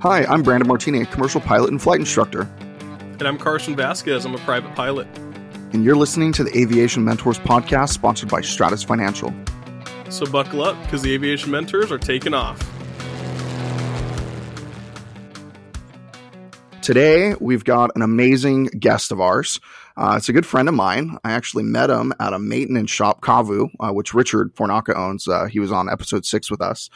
Hi, I'm Brandon Martini, a commercial pilot and flight instructor. And I'm Carson Vasquez. I'm a private pilot. And you're listening to the Aviation Mentors podcast sponsored by Stratus Financial. So buckle up because the Aviation Mentors are taking off. Today, we've got an amazing guest of ours. Uh, it's a good friend of mine. I actually met him at a maintenance shop, Kavu, uh, which Richard Fornaka owns. Uh, he was on episode six with us,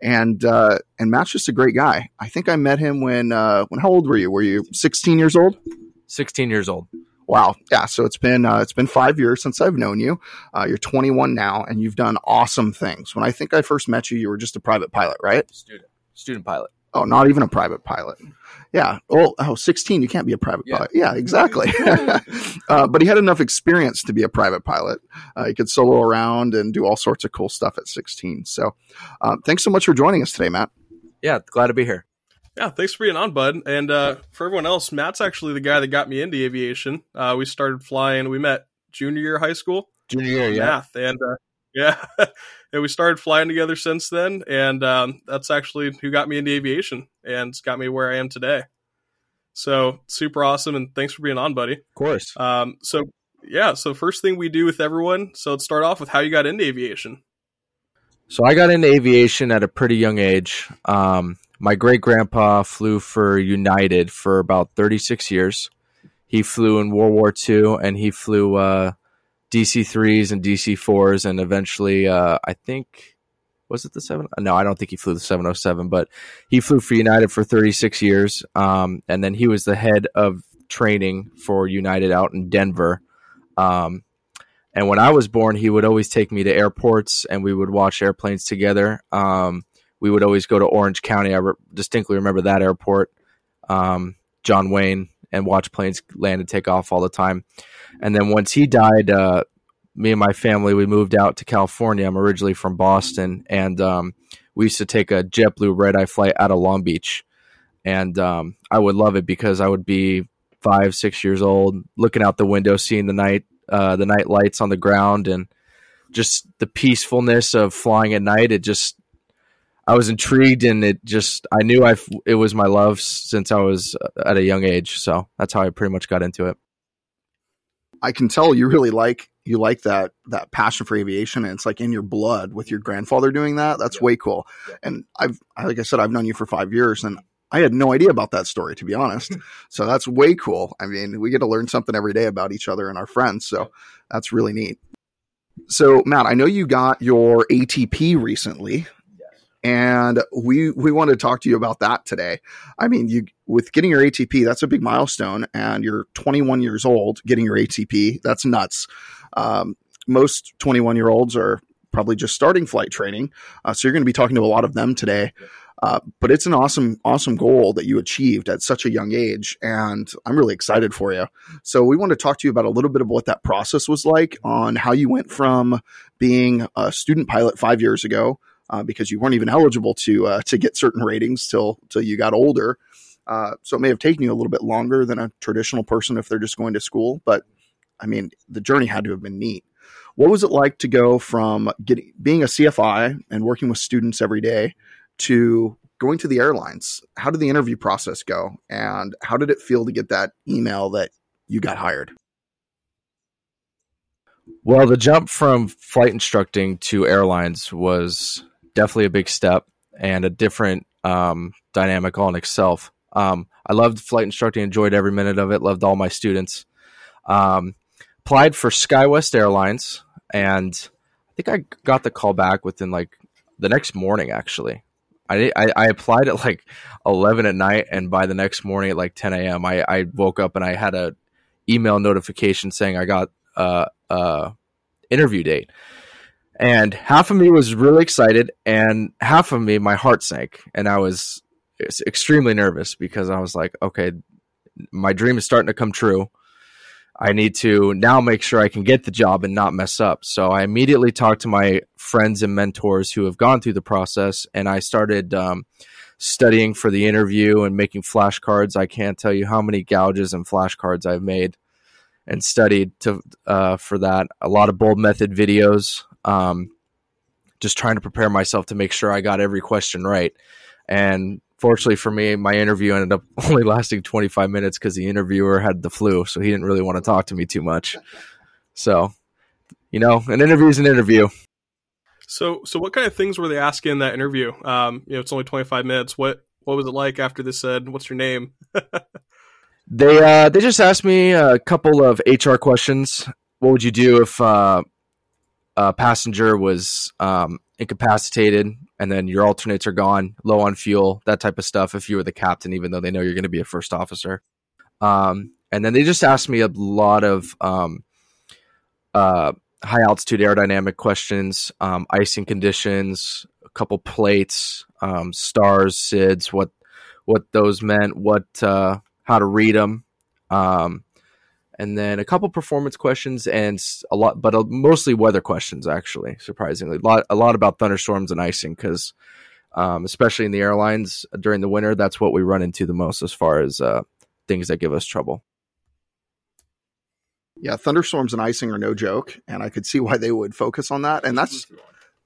and uh, and Matt's just a great guy. I think I met him when uh, when how old were you? Were you 16 years old? 16 years old. Wow, yeah. So it's been uh, it's been five years since I've known you. you're 21 now, and you've done awesome things. When I think I first met you, you were just a private pilot, right? Student, student pilot. Oh, not even a private pilot. Yeah. Well, oh, 16, you can't be a private yeah. pilot. Yeah, exactly. uh, but he had enough experience to be a private pilot. Uh, he could solo around and do all sorts of cool stuff at 16. So uh, thanks so much for joining us today, Matt. Yeah, glad to be here. Yeah, thanks for being on, bud. And uh, for everyone else, Matt's actually the guy that got me into aviation. Uh, we started flying, we met junior year high school. Junior year, yeah. Math. And uh, yeah. and we started flying together since then. And um, that's actually who got me into aviation and got me where I am today. So super awesome. And thanks for being on, buddy. Of course. Um, so, yeah. So, first thing we do with everyone. So, let's start off with how you got into aviation. So, I got into aviation at a pretty young age. Um, my great grandpa flew for United for about 36 years. He flew in World War II and he flew uh, DC threes and DC fours, and eventually, uh, I think was it the seven? No, I don't think he flew the seven oh seven, but he flew for United for thirty six years, um, and then he was the head of training for United out in Denver. Um, and when I was born, he would always take me to airports, and we would watch airplanes together. Um, we would always go to Orange County. I re- distinctly remember that airport, um, John Wayne, and watch planes land and take off all the time. And then once he died, uh, me and my family we moved out to California. I'm originally from Boston, and um, we used to take a JetBlue red eye flight out of Long Beach, and um, I would love it because I would be five, six years old, looking out the window, seeing the night, uh, the night lights on the ground, and just the peacefulness of flying at night. It just I was intrigued, and it just I knew I it was my love since I was uh, at a young age. So that's how I pretty much got into it. I can tell you really like you like that that passion for aviation and it's like in your blood with your grandfather doing that. That's yeah. way cool. Yeah. And I've like I said, I've known you for five years and I had no idea about that story to be honest. so that's way cool. I mean, we get to learn something every day about each other and our friends. So that's really neat. So Matt, I know you got your ATP recently and we we want to talk to you about that today. I mean, you with getting your ATP, that's a big milestone, and you're 21 years old getting your ATP. That's nuts. Um, most 21 year olds are probably just starting flight training, uh, so you're going to be talking to a lot of them today. Uh, but it's an awesome, awesome goal that you achieved at such a young age, and I'm really excited for you. So we want to talk to you about a little bit of what that process was like, on how you went from being a student pilot five years ago uh, because you weren't even eligible to uh, to get certain ratings till till you got older. Uh, so it may have taken you a little bit longer than a traditional person if they're just going to school. But I mean, the journey had to have been neat. What was it like to go from getting being a CFI and working with students every day to going to the airlines? How did the interview process go, and how did it feel to get that email that you got hired? Well, the jump from flight instructing to airlines was definitely a big step and a different um, dynamic on itself. Um, I loved flight instructing, enjoyed every minute of it, loved all my students. Um, applied for SkyWest Airlines, and I think I got the call back within like the next morning. Actually, I, I, I applied at like eleven at night, and by the next morning at like ten a.m., I, I woke up and I had a email notification saying I got uh, uh interview date. And half of me was really excited, and half of me, my heart sank, and I was extremely nervous because I was like, okay, my dream is starting to come true. I need to now make sure I can get the job and not mess up. So I immediately talked to my friends and mentors who have gone through the process, and I started um, studying for the interview and making flashcards. I can't tell you how many gouges and flashcards I've made and studied to uh, for that. A lot of Boldmethod videos. Um, just trying to prepare myself to make sure I got every question right. And fortunately for me, my interview ended up only lasting 25 minutes because the interviewer had the flu, so he didn't really want to talk to me too much. So, you know, an interview is an interview. So, so what kind of things were they asking in that interview? Um, you know, it's only 25 minutes. What what was it like after they said, "What's your name"? they uh, they just asked me a couple of HR questions. What would you do if uh, a passenger was um, incapacitated and then your alternates are gone, low on fuel, that type of stuff? If you were the captain, even though they know you're going to be a first officer, um, and then they just asked me a lot of um, uh, high altitude aerodynamic questions, um, icing conditions, a couple plates, um, stars, SIDS, what what those meant, what uh, how to read them, um, and then a couple performance questions and a lot, but mostly weather questions. Actually, surprisingly, a lot a lot about thunderstorms and icing because. Um, especially in the airlines during the winter, that's what we run into the most as far as uh, things that give us trouble. Yeah, thunderstorms and icing are no joke, and I could see why they would focus on that. And that's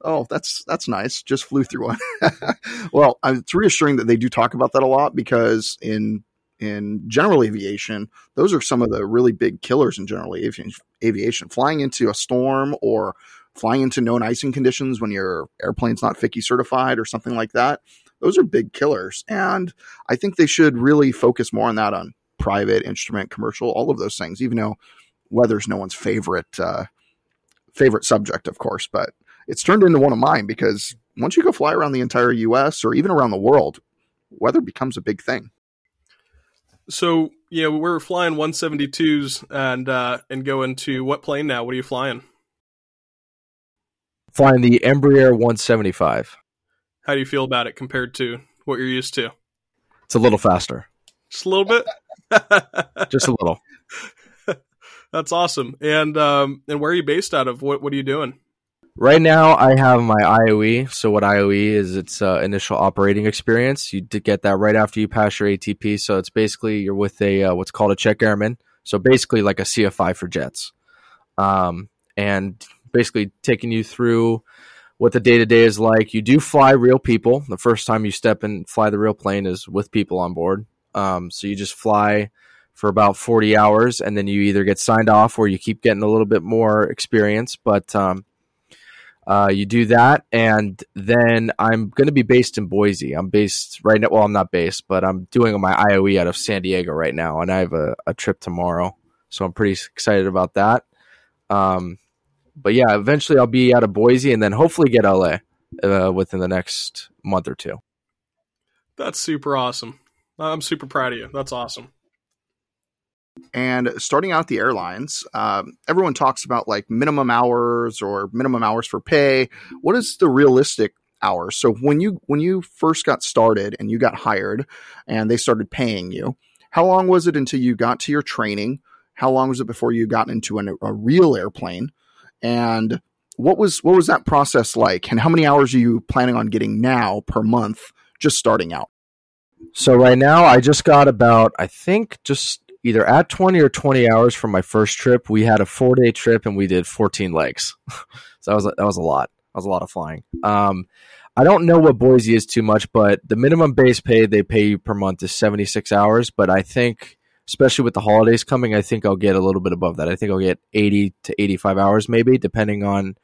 Oh, that's that's nice. Just flew through one. well, it's reassuring that they do talk about that a lot because in in general aviation, those are some of the really big killers in general aviation. Flying into a storm or flying into known icing conditions when your airplane's not FIKI certified or something like that, those are big killers. And I think they should really focus more on that on private, instrument, commercial, all of those things. Even though weather's no one's favorite uh, favorite subject, of course, but it's turned into one of mine because once you go fly around the entire US or even around the world, weather becomes a big thing. So, know, we're flying 172s and uh and going to what plane now? What are you flying? Flying the Embraer 175. How do you feel about it compared to what you're used to? It's a little faster. Just a little bit? Just a little. That's awesome. And um and where are you based out of? What what are you doing? Right now, I have my IOE. So, what IOE is, it's uh, initial operating experience. You get that right after you pass your ATP. So, it's basically you're with a uh, what's called a check airman. So, basically, like a CFI for jets. Um, and basically taking you through what the day to day is like. You do fly real people. The first time you step and fly the real plane is with people on board. Um, so, you just fly for about 40 hours and then you either get signed off or you keep getting a little bit more experience. But, um, uh, you do that, and then I'm going to be based in Boise. I'm based right now. Well, I'm not based, but I'm doing my IOE out of San Diego right now, and I have a, a trip tomorrow, so I'm pretty excited about that. Um, but yeah, eventually I'll be out of Boise, and then hopefully get LA uh, within the next month or two. That's super awesome. I'm super proud of you. That's awesome. And starting out the airlines, um, everyone talks about like minimum hours or minimum hours for pay. What is the realistic hours? So when you when you first got started and you got hired and they started paying you, how long was it until you got to your training? How long was it before you got into an, a real airplane? And what was what was that process like? And how many hours are you planning on getting now per month just starting out? So right now I just got about I think just either at 20 or 20 hours from my first trip. We had a four day trip and we did 14 legs. so that was, that was a lot. That was a lot of flying. Um, I don't know what Boise is too much, but the minimum base pay they pay you per month is 76 hours. But I think, especially with the holidays coming, I think I'll get a little bit above that. I think I'll get 80 to 85 hours, maybe, depending on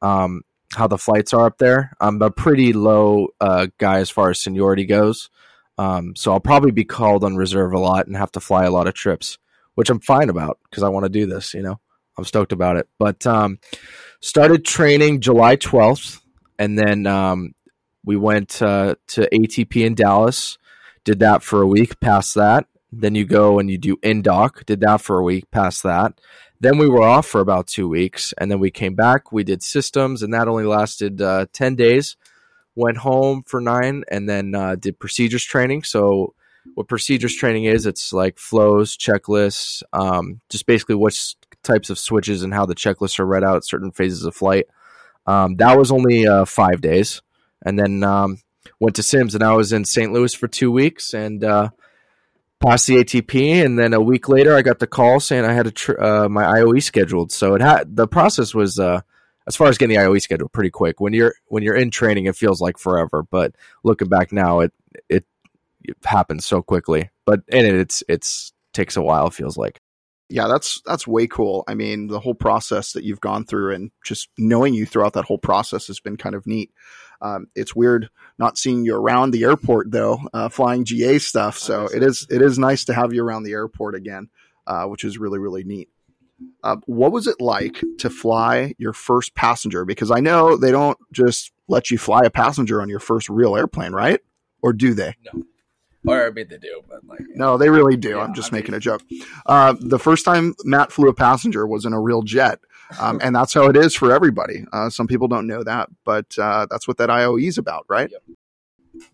um, how the flights are up there. I'm a pretty low uh, guy as far as seniority goes. Um, so I'll probably be called on reserve a lot and have to fly a lot of trips, which I'm fine about because I want to do this. You know, I'm stoked about it. But um, started training July 12th, and then um, we went uh, to ATP in Dallas. Did that for a week. Past that, then you go and you do indoc. Did that for a week. Past that, then we were off for about two weeks, and then we came back. We did systems, and that only lasted uh, ten days went home for nine, and then uh, did procedures training. So, what procedures training is, it's like flows, checklists, um, just basically what types of switches and how the checklists are read out certain phases of flight. Um, that was only uh, five days, and then um, went to Sims, and I was in St. Louis for two weeks, and uh, passed the ATP, and then a week later, I got the call saying I had a tr- uh, my IOE scheduled. So it had the process was uh, as far as getting the IOE schedule pretty quick. When you're when you're in training, it feels like forever, but looking back now, it it it happens so quickly. But and it, it's it's takes a while. It feels like. Yeah, that's that's way cool. I mean, the whole process that you've gone through and just knowing you throughout that whole process has been kind of neat. Um, it's weird not seeing you around the airport though, uh, flying GA stuff. So it is it is nice to have you around the airport again, uh, which is really really neat. Uh, what was it like to fly your first passenger? Because I know they don't just let you fly a passenger on your first real airplane, right? Or do they? No. Or I mean, they do, but like no, they really do. Yeah, I'm just I making mean- a joke. Uh, the first time Matt flew a passenger was in a real jet, um, and that's how it is for everybody. Uh, some people don't know that, but uh, that's what that IOE is about, right?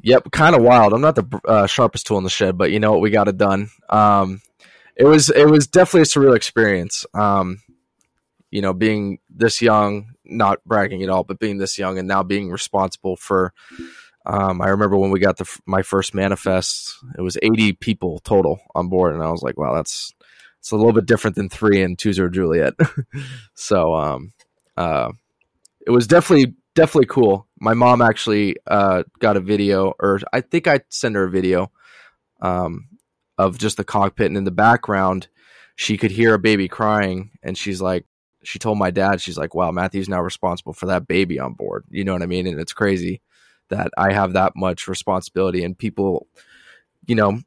Yep, kind of wild. I'm not the uh, sharpest tool in the shed, but you know what? We got it done. Um, it was it was definitely a surreal experience. Um, you know, being this young, not bragging at all, but being this young and now being responsible for. Um, I remember when we got the my first manifest, it was 80 people total on board, and I was like, wow, that's it's a little bit different than three and two zero Juliet. so, um, uh, it was definitely definitely cool. My mom actually uh, got a video, or I think I sent her a video um, of just the cockpit, and in the background, she could hear a baby crying, and she's like, she told my dad, she's like, "Wow, Matthew's now responsible for that baby on board." You know what I mean? And it's crazy that I have that much responsibility, and people, you know,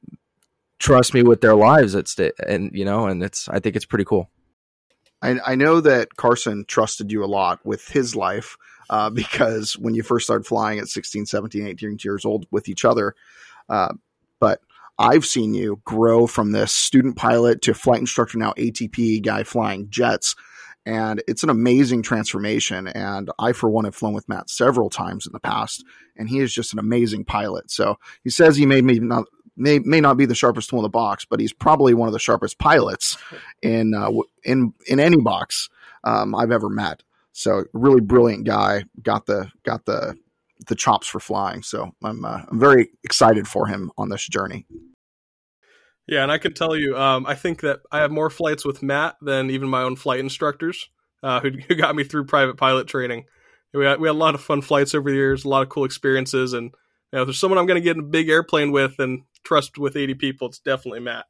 trust me with their lives at and you know, and it's I think it's pretty cool. I, I know that Carson trusted you a lot with his life uh, because when you first started flying at 16, 17, 18 years old with each other, uh, but I've seen you grow from this student pilot to flight instructor, now ATP guy flying jets. And it's an amazing transformation. And I, for one, have flown with Matt several times in the past, and he is just an amazing pilot. So he says he may, may not may may not be the sharpest tool in the box, but he's probably one of the sharpest pilots in uh, in in any box um, I've ever met. So really brilliant guy. Got the got the the chops for flying. So I'm uh, I'm very excited for him on this journey. Yeah, and I can tell you, um, I think that I have more flights with Matt than even my own flight instructors, uh, who, who got me through private pilot training. We had, we had a lot of fun flights over the years, a lot of cool experiences, and you know, if there's someone I'm going to get in a big airplane with and trust with 80 people, it's definitely Matt.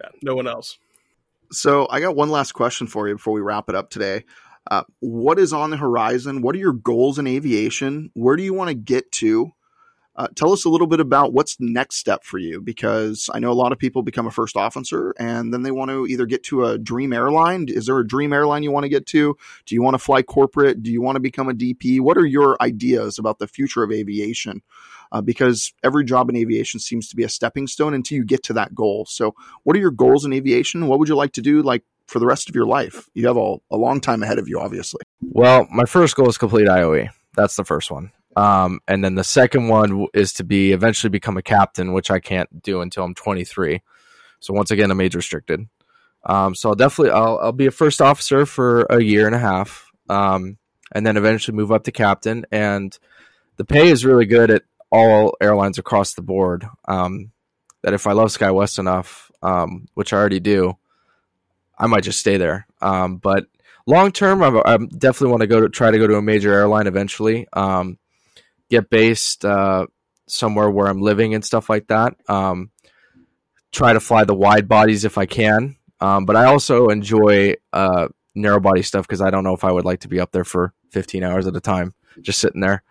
Yeah, no one else. So I got one last question for you before we wrap it up today. Uh, what is on the horizon? What are your goals in aviation? Where do you want to get to? Uh, tell us a little bit about what's the next step for you because I know a lot of people become a first officer and then they want to either get to a dream airline. Is there a dream airline you want to get to? Do you want to fly corporate? Do you want to become a DP? What are your ideas about the future of aviation? Uh, because every job in aviation seems to be a stepping stone until you get to that goal. So, what are your goals in aviation? What would you like to do, like for the rest of your life? You have a, a long time ahead of you, obviously. Well, my first goal is complete IOE. That's the first one. Um, and then the second one is to be eventually become a captain, which I can't do until I'm 23. So once again, I'm age restricted. Um, so I'll definitely I'll, I'll be a first officer for a year and a half, um, and then eventually move up to captain. And the pay is really good at all airlines across the board. Um, that if I love SkyWest enough, um, which I already do, I might just stay there. Um, but long term, I, I definitely want to go to try to go to a major airline eventually. Get based uh, somewhere where I'm living and stuff like that. Um, try to fly the wide bodies if I can. Um, but I also enjoy uh, narrow body stuff because I don't know if I would like to be up there for 15 hours at a time, just sitting there.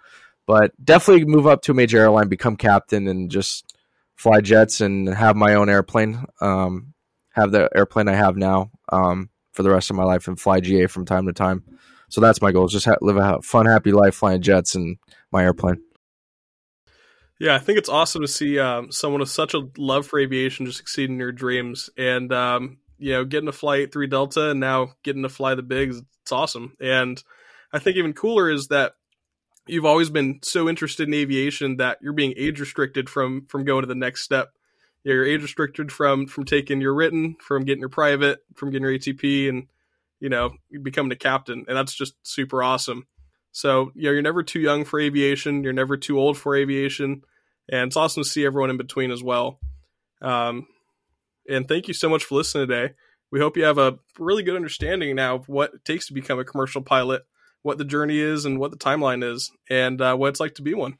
But definitely move up to a major airline, become captain, and just fly jets and have my own airplane. Um, have the airplane I have now um, for the rest of my life and fly GA from time to time. So that's my goal: just ha- live a fun, happy life flying jets and my airplane. Yeah, I think it's awesome to see um, someone with such a love for aviation just succeed in your dreams, and um, you know, getting to fly three Delta and now getting to fly the bigs. It's awesome, and I think even cooler is that you've always been so interested in aviation that you're being age restricted from from going to the next step. You're age restricted from from taking your written, from getting your private, from getting your ATP, and you know, becoming a captain, and that's just super awesome. So, you know, you're never too young for aviation. You're never too old for aviation. And it's awesome to see everyone in between as well. Um, and thank you so much for listening today. We hope you have a really good understanding now of what it takes to become a commercial pilot, what the journey is, and what the timeline is, and uh, what it's like to be one.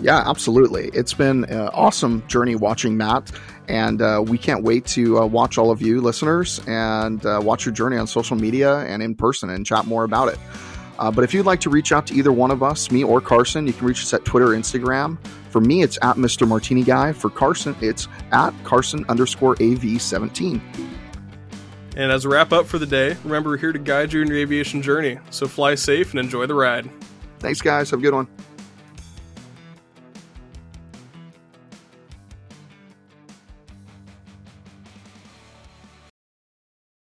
Yeah, absolutely. It's been an awesome journey watching Matt, and uh, we can't wait to uh, watch all of you listeners and uh, watch your journey on social media and in person and chat more about it. Uh, but if you'd like to reach out to either one of us, me or Carson, you can reach us at Twitter, Instagram. For me, it's at Mr. Martini Guy. For Carson, it's at Carson underscore AV17. And as a wrap up for the day, remember we're here to guide you in your aviation journey. So fly safe and enjoy the ride. Thanks, guys. Have a good one.